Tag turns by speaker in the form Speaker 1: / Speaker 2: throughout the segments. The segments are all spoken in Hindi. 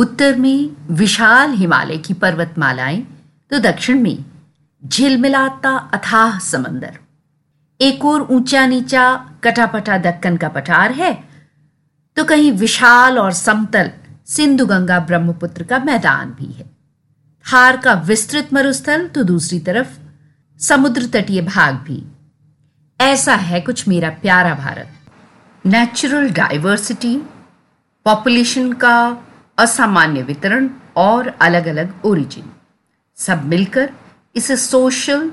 Speaker 1: उत्तर में विशाल हिमालय की पर्वतमालाएँ तो दक्षिण में झिलमिलाता अथाह समंदर। एक और ऊँचा नीचा कटापटा दक्कन का पठार है तो कहीं विशाल और समतल सिंधु गंगा ब्रह्मपुत्र का मैदान भी है। थार का विस्तृत मरुस्थल तो दूसरी तरफ़ समुद्र तटीय भाग भी। ऐसा है कुछ मेरा प्यारा भारत। नेचुरल डाइवर्सिटी पॉपुलेशन का असामान्य वितरण और अलग अलग ओरिजिन सब मिलकर इसे सोशल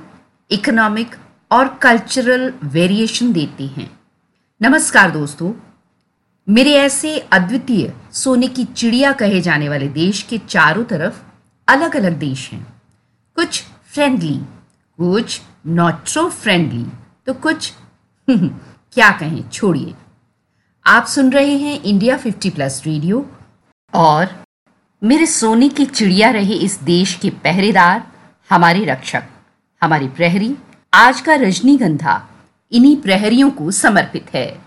Speaker 1: इकोनॉमिक और कल्चरल वेरिएशन देती हैं। नमस्कार दोस्तों, मेरे ऐसे अद्वितीय सोने की चिड़िया कहे जाने वाले देश के चारों तरफ़ अलग अलग देश हैं। कुछ फ्रेंडली कुछ नॉट सो फ्रेंडली तो कुछ क्या कहें, छोड़िए। आप सुन रहे हैं इंडिया 50 प्लस रेडियो और मेरे सोने की चिड़िया रहे इस देश के पहरेदार, हमारे रक्षक, हमारी प्रहरी, आज का रजनीगंधा इन्हीं प्रहरियों को समर्पित है।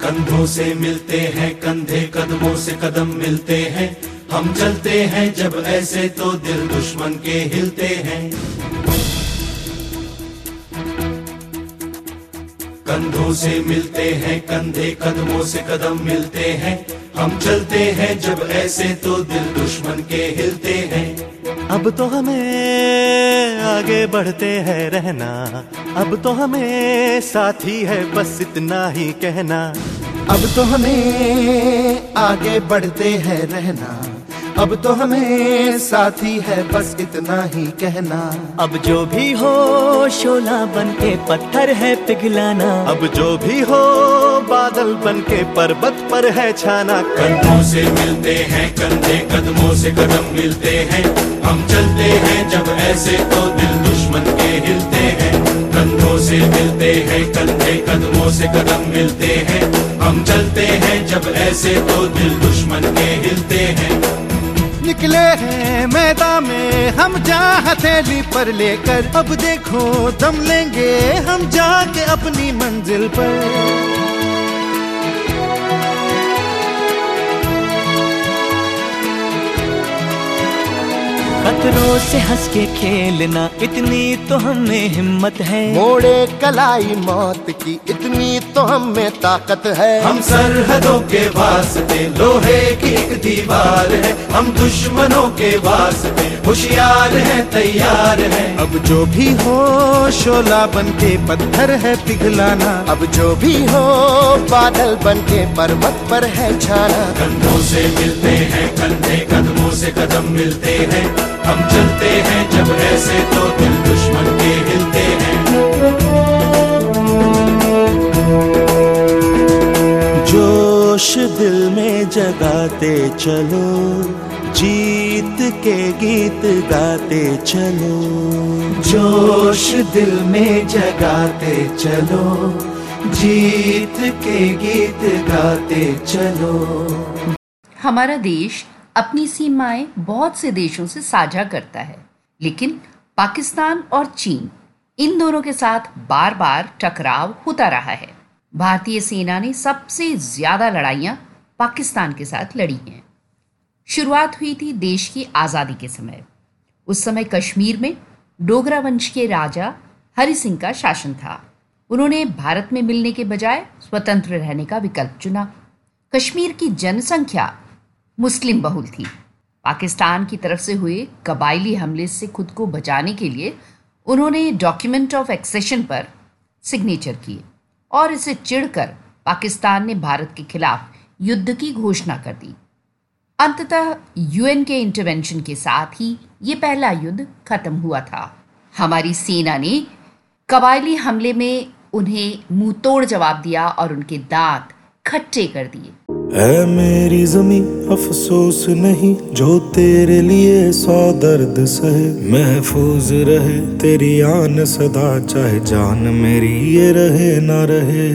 Speaker 2: कंधों से मिलते हैं, कंधे कदमों से कदम मिलते हैं। हम चलते हैं जब ऐसे तो दिल दुश्मन के हिलते हैं। कंधों से मिलते हैं, कंधे कदमों से कदम मिलते हैं। हम चलते हैं जब ऐसे तो दिल दुश्मन के हिलते हैं।
Speaker 3: अब तो हमें आगे बढ़ते हैं रहना। अब तो हमें साथी है बस इतना ही कहना।
Speaker 4: अब तो हमें आगे बढ़ते हैं रहना। अब तो हमें साथी है बस इतना ही कहना।
Speaker 3: अब जो भी हो शोला बन के पत्थर है पिघलाना। अब जो भी हो बादल बन के पर्वत पर है छाना।
Speaker 2: कंधों से मिलते हैं कंधे कदमों से कदम मिलते हैं। हम चलते हैं जब ऐसे तो दिल दुश्मन के हिलते हैं। कंधों से मिलते हैं कंधे कदमों से कदम मिलते हैं। हम चलते हैं जब ऐसे तो दिल दुश्मन के हिलते हैं।
Speaker 4: निकले हैं मैदान में। हम जा हथेली पर लेकर। अब देखो, दम लेंगे। हम जाके अपनी मंजिल पर।
Speaker 3: खतरों से हंस के खेलना इतनी तो हमें हिम्मत है।
Speaker 4: मोड़े कलाई मौत की इतनी तो हमें ताकत है।
Speaker 2: हम सरहदों के वास्ते लोहे की एक दीवार है। हम दुश्मनों के वास्ते होशियार है तैयार है।
Speaker 4: अब जो भी हो शोला बन के पत्थर है पिघलाना। अब जो भी हो बादल बन के पर्वत पर है छाना।
Speaker 2: कंधों से मिलते हैं कंधे कदमों से कदम मिलते हैं। हम चलते हैं, जब ऐसे तो दिल दुश्मन के हिलते हैं।
Speaker 3: जोश दिल में जगाते चलो, जीत के गीत गाते चलो।
Speaker 2: जोश दिल में जगाते चलो, जीत के गीत गाते चलो।
Speaker 1: हमारा देश अपनी सीमाएँ बहुत से देशों से साझा करता है। लेकिन पाकिस्तान और चीन, इन दोनों के साथ बार बार टकराव होता रहा है। भारतीय सेना ने सबसे ज़्यादा लड़ाइयाँ पाकिस्तान के साथ लड़ी हैं। शुरुआत हुई थी देश की आज़ादी के समय। उस समय कश्मीर में डोगरा वंश के राजा हरि सिंह का शासन था। उन्होंने भारत में मिलने के बजाय स्वतंत्र रहने का विकल्प चुना। कश्मीर की जनसंख्या मुस्लिम बहुल थी। पाकिस्तान की तरफ़ से हुए कबायली हमले से खुद को बचाने के लिए उन्होंने डॉक्यूमेंट ऑफ़ एक्सेशन पर सिग्नेचर किए और इसे चिढ़कर पाकिस्तान ने भारत के खिलाफ युद्ध की घोषणा कर दी। अंततः यूएन के इंटरवेंशन के साथ ही ये पहला युद्ध खत्म हुआ था। हमारी सेना ने कबायली हमले में उन्हें मुँह तोड़ जवाब दिया और उनके दांत खट्टे कर दिए।
Speaker 5: है मेरी जमी अफसोस नहीं, जो तेरे लिए सौ दर्द सहे। महफूज रहे, तेरी आन सदा, चाहे जान मेरी ये रहे ना रहे।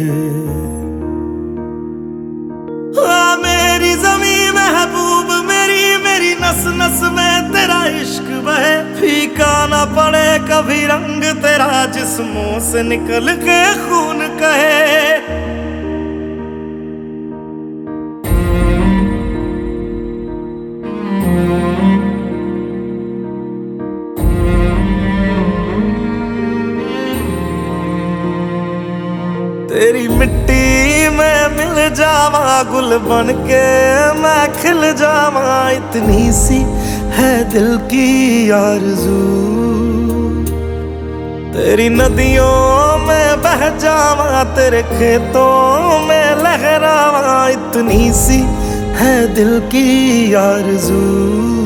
Speaker 3: मेरी जमी महबूब, मेरी मेरी नस नस में तेरा इश्क बहे। फीका ना पड़े कभी रंग तेरा, जिस्मों से निकल के खून कहे।
Speaker 6: जावा गुल बन के मैं खिल जावा। इतनी सी है दिल की आरज़ू। तेरी नदियों में बह जावा, तेरे खेतों में लहरावा। इतनी सी है दिल की आरज़ू।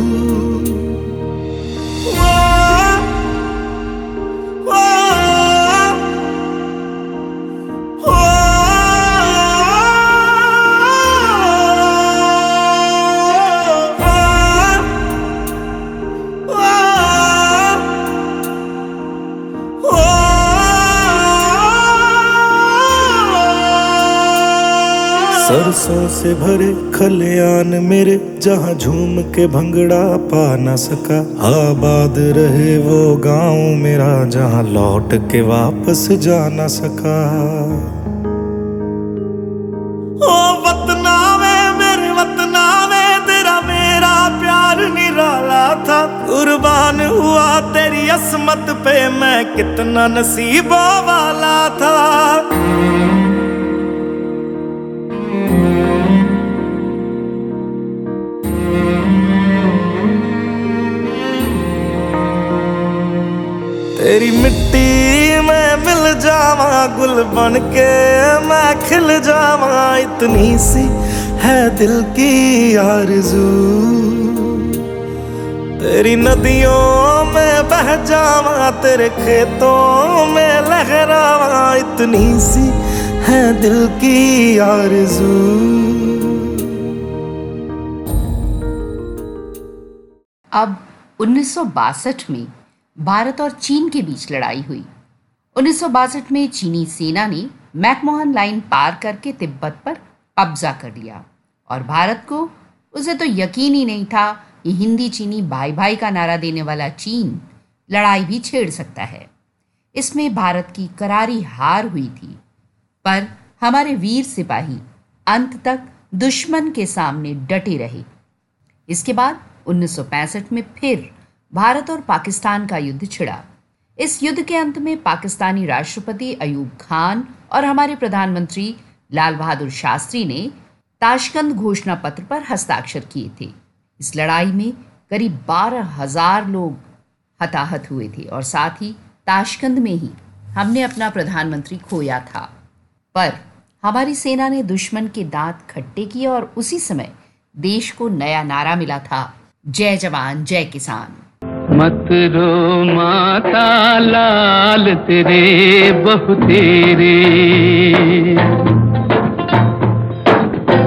Speaker 6: सरसों से भरे खलियान मेरे, जहाँ झूम के भंगड़ा पा न सका। आबाद रहे वो गाँव मेरा, जहाँ लौट के वापस जा न सका। ओ मेरे वतना में तेरा मेरा प्यार निराला था। कुर्बान हुआ तेरी असमत पे मैं, कितना नसीबों वाला था। तेरी मिट्टी में मिल जावा, गुल बन के मैं खिल जावा। इतनी सी है दिल की आरज़ू। तेरी नदियों में बह जावा, तेरे खेतों में लहरावा। इतनी सी है दिल की आरज़ू।
Speaker 1: अब 1962 में भारत और चीन के बीच लड़ाई हुई। 1962 में चीनी सेना ने मैकमोहन लाइन पार करके तिब्बत पर कब्जा कर लिया और भारत को, उसे तो यकीन ही नहीं था कि हिंदी चीनी भाई भाई का नारा देने वाला चीन लड़ाई भी छेड़ सकता है। इसमें भारत की करारी हार हुई थी। पर हमारे वीर सिपाही अंत तक दुश्मन के सामने डटे रहे। इसके बाद 1965 में फिर भारत और पाकिस्तान का युद्ध छिड़ा। इस युद्ध के अंत में पाकिस्तानी राष्ट्रपति अयूब खान और हमारे प्रधानमंत्री लाल बहादुर शास्त्री ने ताशकंद घोषणा पत्र पर हस्ताक्षर किए थे। इस लड़ाई में करीब बारह हज़ार लोग हताहत हुए थे और साथ ही ताशकंद में ही हमने अपना प्रधानमंत्री खोया था। पर हमारी सेना ने दुश्मन के दांत खट्टे किए और उसी समय देश को नया नारा मिला था। जय जवान, जय किसान।
Speaker 7: मत रो माता लाल, तेरे बहु तेरे।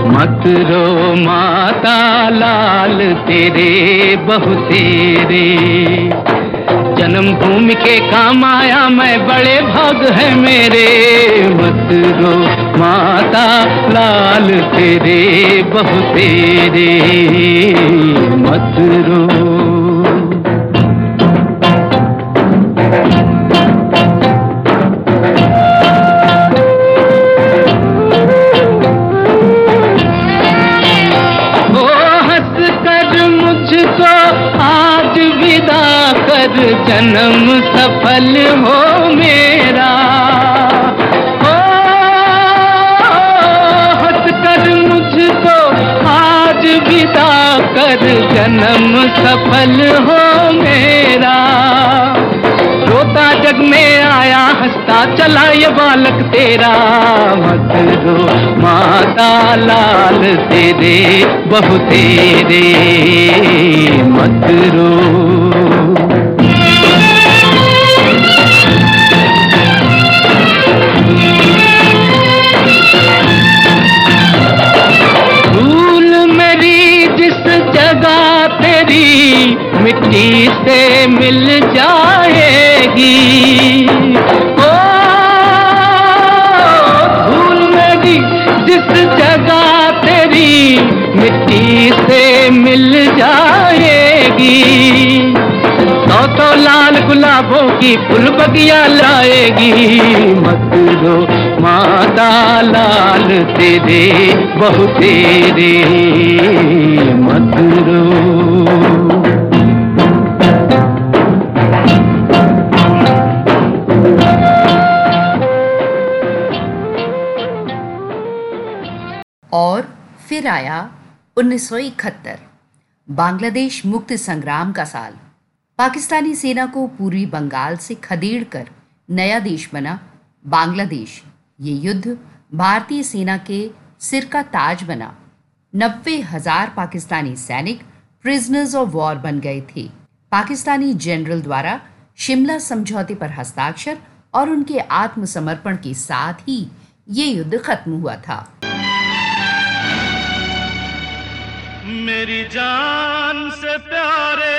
Speaker 7: मत रो माता लाल, तेरे बहु तेरे। जन्म भूमि के काम आया, मैं बड़े भाग है मेरे। मत रो माता लाल, तेरे बहु तेरे। मत रो जन्म सफल हो मेरा। ओ हंस कर मुझको आज विदा कर, जन्म सफल हो मेरा। रोता जग में आया, हंसता चला ये बालक तेरा। मत रो माता लाल तेरे, बहु तेरे। मत रो। मिट्टी से मिल जाएगी। ओ, धूल मेरी जिस जगह तेरी मिट्टी से मिल जाएगी। तो तो लाल गुलाबों की फुल बगिया लाएगी। मत माता लाल, तेरे बहु तेरे। मत रो
Speaker 1: फिर आया 1971 बांग्लादेश मुक्ति संग्राम का साल। पाकिस्तानी सेना को पूर्वी बंगाल से खदेड़ कर नया देश बना बांग्लादेश। ये युद्ध भारतीय सेना के सिर का ताज बना। नब्बे हज़ार पाकिस्तानी सैनिक प्रिजनर्स ऑफ़ वॉर बन गए थे। पाकिस्तानी जनरल द्वारा शिमला समझौते पर हस्ताक्षर और उनके आत्मसमर्पण के साथ ही ये युद्ध खत्म हुआ था।
Speaker 3: मेरी जान से प्यारे,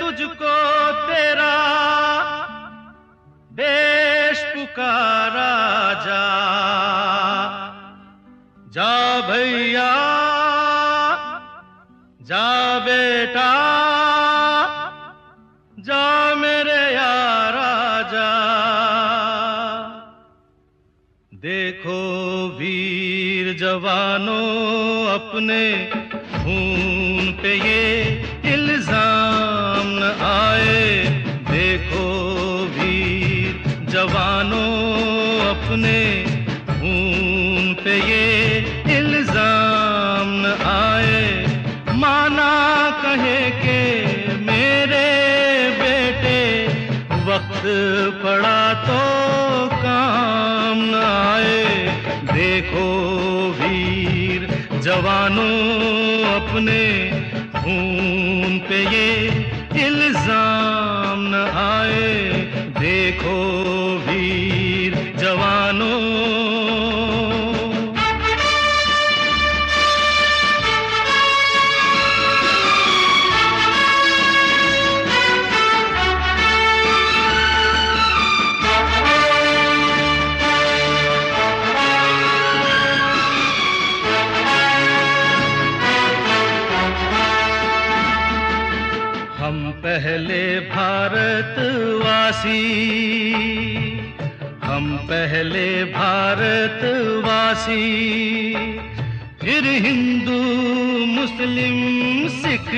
Speaker 3: तुझको तेरा देश पुकारा जा। जा भैया, जा बेटा, जा मेरे यारा जा। देखो वीर जवानों अपने खून पे ये अपने खून पे ये इल्ज़ाम न आए देखो भारतवासी हम पहले भारतवासी, फिर हिंदू, मुस्लिम, सिख,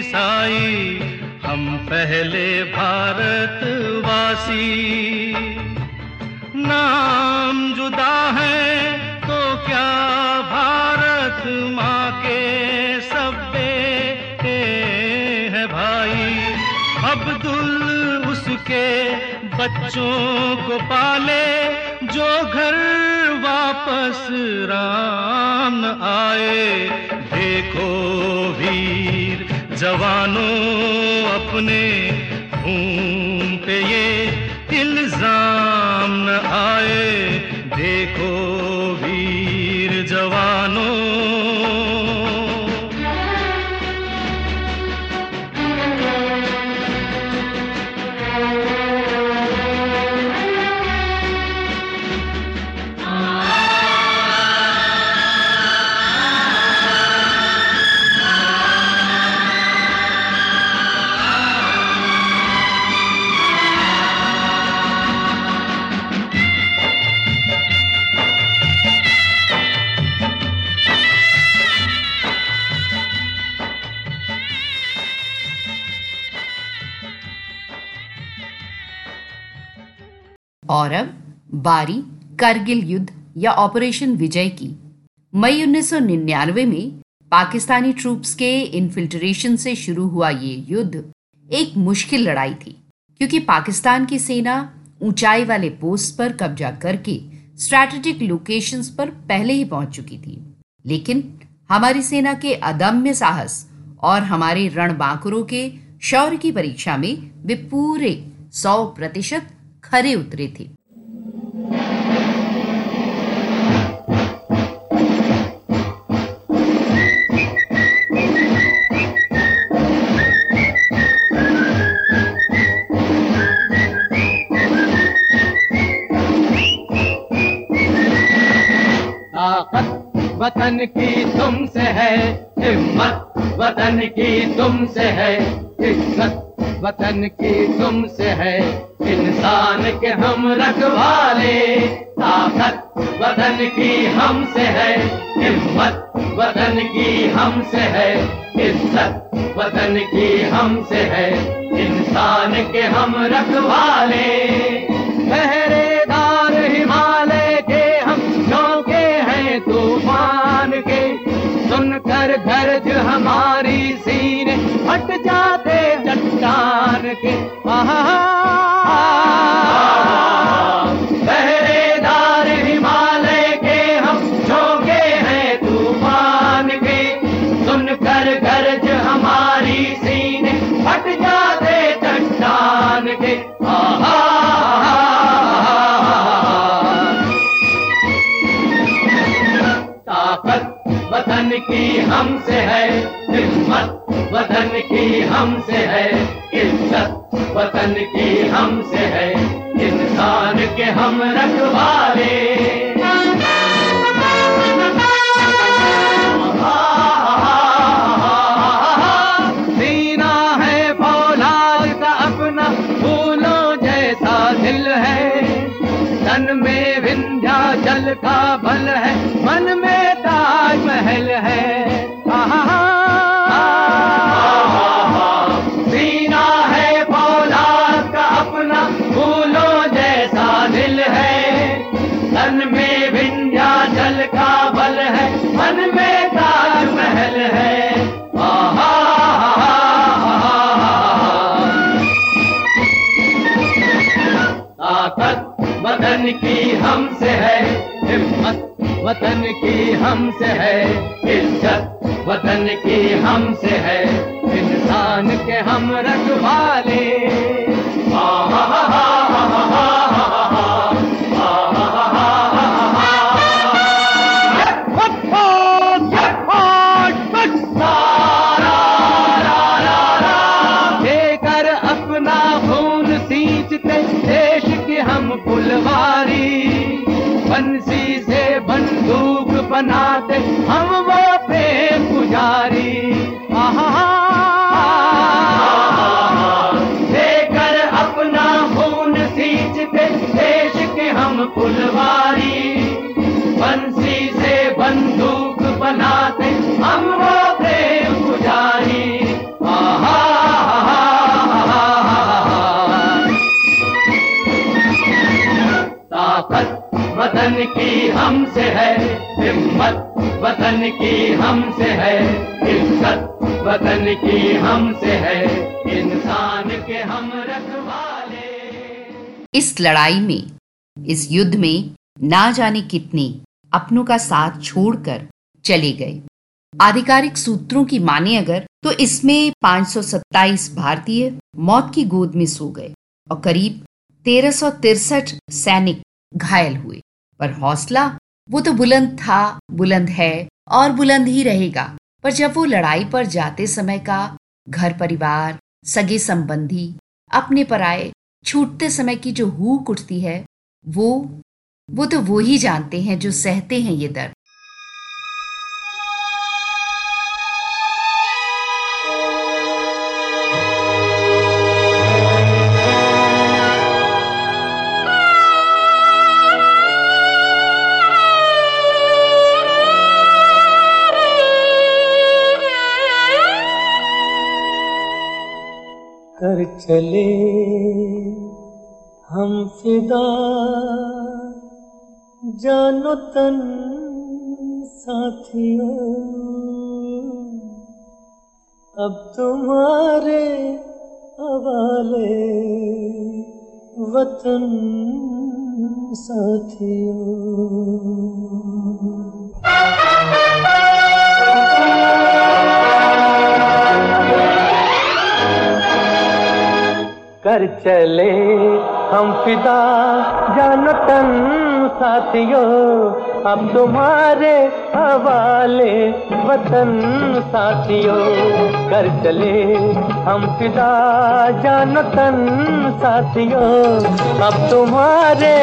Speaker 3: ईसाई। हम पहले भारतवासी। नाम जुदा है तो क्या भारत माँ के सब बेटे हैं भाई? अब्दुल बच्चों को पाले जो घर वापस राम आए। देखो वीर जवानों अपने खून पे ये इल्ज़ाम
Speaker 1: और अब बारी करगिल युद्ध या ऑपरेशन विजय की। मई 1999 में पाकिस्तानी ट्रूप्स के इन्फिल्ट्रेशन से शुरू हुआ ये युद्ध एक मुश्किल लड़ाई थी, क्योंकि पाकिस्तान की सेना ऊंचाई वाले पोस्ट पर कब्जा करके स्ट्रैटेजिक लोकेशंस पर पहले ही पहुँच चुकी थी। लेकिन हमारी सेना के अदम्य साहस और हमारे रणबांकुरों के शौर्य की परीक्षा में वे पूरे सौ प्रतिशत खरे उतरी थी।
Speaker 8: वतन की तुमसे है हिम्मत वतन की तुमसे है इज़्ज़त वतन की तुमसे है। इंसान के हम रखवाले, ताकत वतन की हमसे है। हिम्मत वतन की हमसे है। इज़्ज़त वतन की हमसे है। इंसान के हम रखवाले, पहरेदार हिमालय के हम झोंके हैं तूफ़ान के। सुनकर गरज हमारी सीने, हट जाते चट्टान के पहरेदार हिमालय के हम झोंके हैं तूफ़ान के। सुन कर गरज हमारी सीने हट जाते चट्टान के। वतन की हमसे है, हिम्मत वतन की हमसे है। वतन की हमसे है, इंसान के हम रखवाले। है का अपना जैसा दिल है। तन में विंध्याचल का बल है, मन वतन की हमसे है इज़्ज़त वतन की हमसे है फुलवारी, बंसी से बंदूक बनाते हम वो प्रेम पुजारी ताकत वतन की हमसे है, हिम्मत वतन की हमसे है, इज़्ज़त वतन की हमसे है, इंसान के हम रखवाले।
Speaker 1: इस लड़ाई में इस युद्ध में ना जाने कितने अपनों का साथ छोड़कर चले गए। आधिकारिक सूत्रों की माने अगर तो इसमें 527 भारतीय मौत की गोद में सो गए और करीब तेरह सैनिक घायल हुए। पर हौसला, वो तो बुलंद था, बुलंद है और बुलंद ही रहेगा। पर जब वो लड़ाई पर जाते समय का घर परिवार, सगे संबंधी, अपने पर आए छूटते समय की जो हूक उठती है वो वो तो वो ही जानते हैं जो सहते हैं ये दर्द।
Speaker 9: कर चले। हम फिदा जानो तन साथियों। अब तुम्हारे हवाले वतन साथियों। कर चले हम फिदा जानो तन साथियों, अब तुम्हारे हवाले वतन साथियों। कर चले, हम फिदा जानो तन साथियों, अब तुम्हारे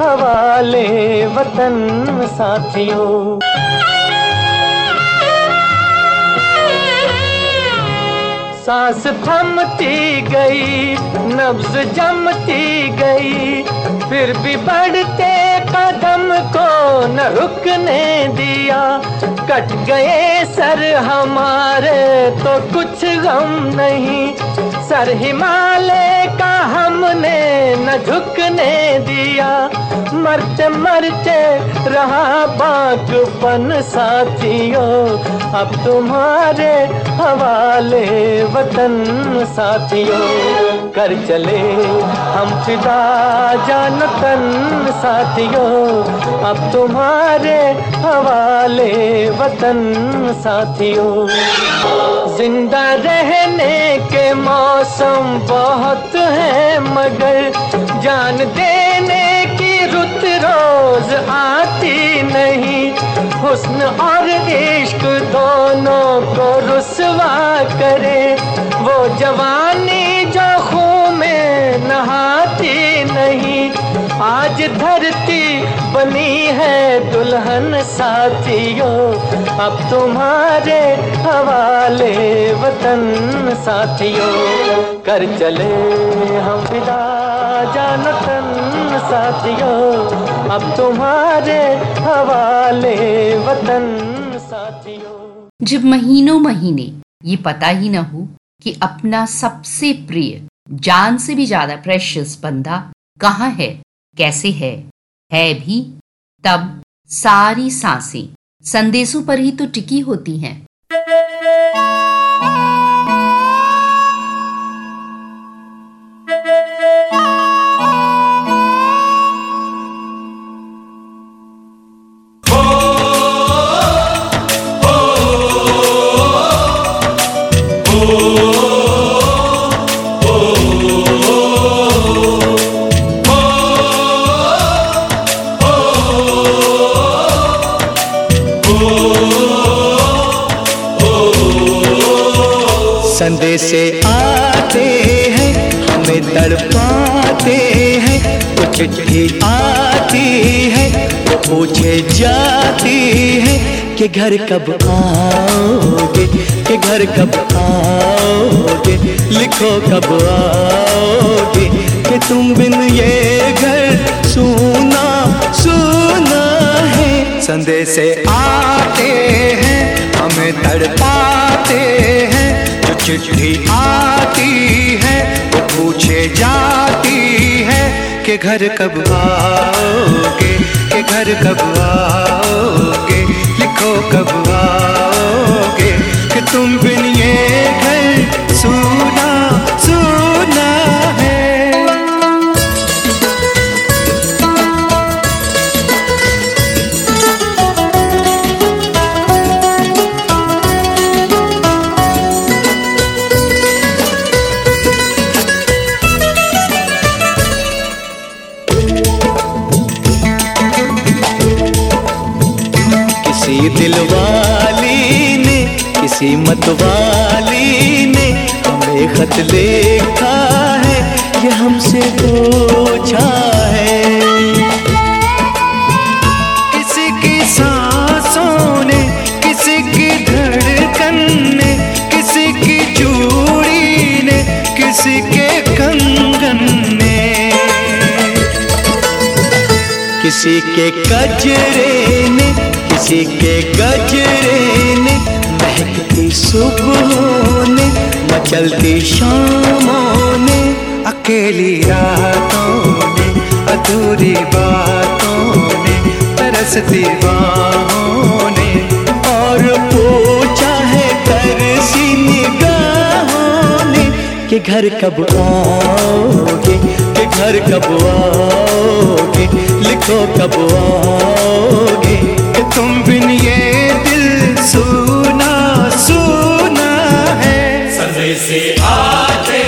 Speaker 9: हवाले वतन साथियों। सांस थमती गई, नब्ज जमती गई, फिर भी बढ़ते कदम को न रुकने दिया। कट गए सर हमारे तो कुछ गम नहीं। सर हिमालय का हमने न झुकने दिया। मरते मरते रहा बाकपन साथियों। अब तुम्हारे हवाले वतन साथियों। कर चले। हम फिदा जान तन साथियों, अब तुम्हारे हवाले वतन साथियों। ज़िंदा रहने के मौसम बहुत है, मगर जान देने की रुत रोज आती नहीं। हुस्न और इश्क दोनों को रुसवा करे। वो जवानी जो में नहाती नहीं। आज धरती बनी है दुल्हन साथियों। अब तुम्हारे हवाले वतन साथियों। कर चले हम विदा, जानतन साथियों। अब तुम्हारे हवाले वतन साथियों।
Speaker 1: जब महीनों महीने, ये पता ही न हो कि अपना सबसे प्रिय जान से भी ज़्यादा प्रेशियस बंदा कहाँ है कैसे है है भी तब सारी साँसें संदेशों पर ही तो टिकी होती हैं
Speaker 10: संदेश चिट्ठी आती है, पूछे जाती है कि घर कब आओगे, कि घर कब आओगे, लिखो कब आओगे, कि तुम बिन ये घर सुना सुना है। संदेश आते हैं, हमें तड़पाते चिट्ठी आती है, वो पूछे जाती है कि घर कब आओगे, कि घर कब आओगे, लिखो कब आओगे किसी मत वाली ने हमें खत लिखा है ये हमसे पूछा है। किसी की सांसों ने, किसी की किसी की चूड़ी किसी के कंगन ने। किसी के ने, किसी के ने महकती सुबहों ने, न मचलती शामों ने, अकेली रातों ने, अधूरी बातों ने, तरसती बाहों ने, और पूछा है तरसी निगाहों ने, कि घर कब आओगे, कि घर कब आओगे, लिखो कब आओगे।
Speaker 2: संदेश आते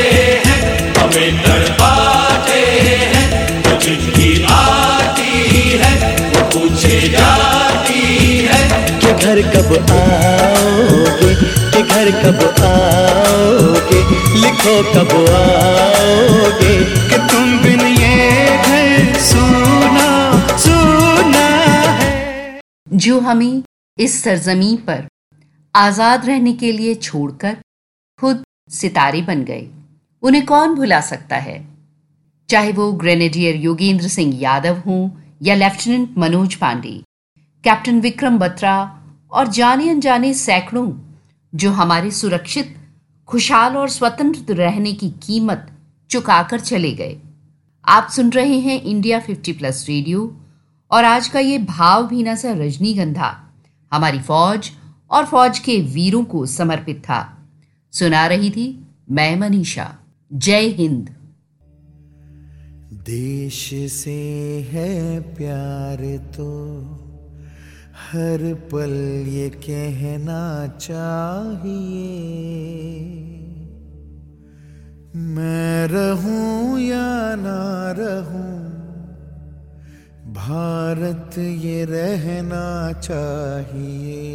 Speaker 2: हैं, हमें तड़पाते हैं। जो चिट्ठी आती है, वो पूछे जाती है
Speaker 10: कि घर कब आओगे, कि घर कब आओगे, लिखो कब आओगे, कि तुम बिन ये घर सुना सुना है।
Speaker 1: जो हमें इस सरजमी पर आज़ाद रहने के लिए छोड़कर सितारे बन गए। उन्हें कौन भुला सकता है? चाहे वो ग्रेनेडियर योगेंद्र सिंह यादव हों या लेफ्टिनेंट मनोज पांडे, कैप्टन विक्रम बत्रा और जाने अनजाने सैकड़ों जो हमारे सुरक्षित, खुशहाल और स्वतंत्र रहने की कीमत चुकाकर चले गए। आप सुन रहे हैं इंडिया 50 प्लस रेडियो और आज का ये भावभीना सा रजनीगंधा, हमारी फौज और फौज के वीरों को समर्पित था। सुना रही थी मैं मनीषा। जय हिंद।
Speaker 4: देश से है प्यार तो हर पल ये कहना चाहिए। मैं रहूँ या ना रहूँ, भारत ये रहना चाहिए।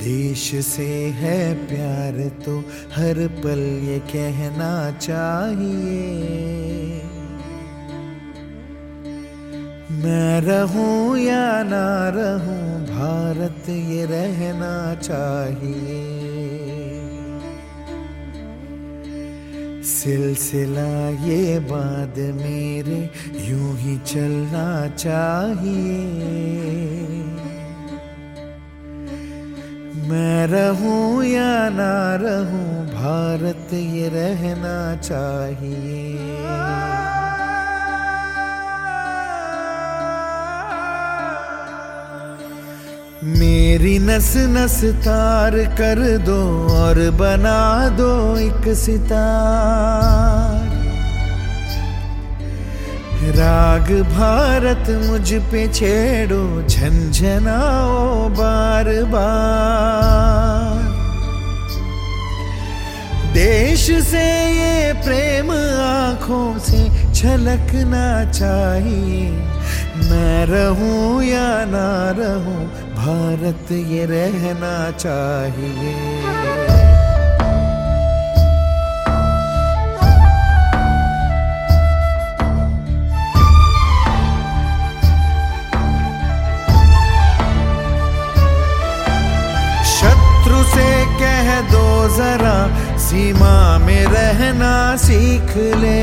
Speaker 4: देश से है प्यार तो हर पल ये कहना चाहिए। मैं रहूँ या ना रहूँ, भारत ये रहना चाहिए। सिलसिला ये बाद मेरे, यूँ ही चलना चाहिए। मैं रहूँ या ना रहूँ, भारत ये रहना चाहिए। मेरी नस नस तार कर दो और बना दो एक सितार। राग भारत मुझ पे छेड़ो झंझनाओ बार बार देश से ये प्रेम आँखों से छलकना चाहिए। मैं रहूँ या ना रहूँ, भारत ये रहना चाहिए। जरा सीमा में रहना सीख ले।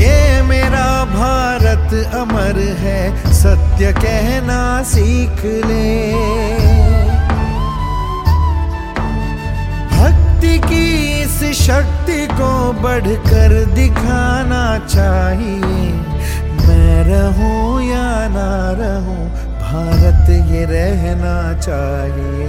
Speaker 4: ये मेरा भारत अमर है, सत्य कहना सीख ले। भक्ति की इस शक्ति को बढ़कर दिखाना चाहिए। मैं रहूँ या ना रहूँ भारत ये रहना चाहिए।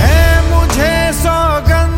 Speaker 4: है मुझे सौगंध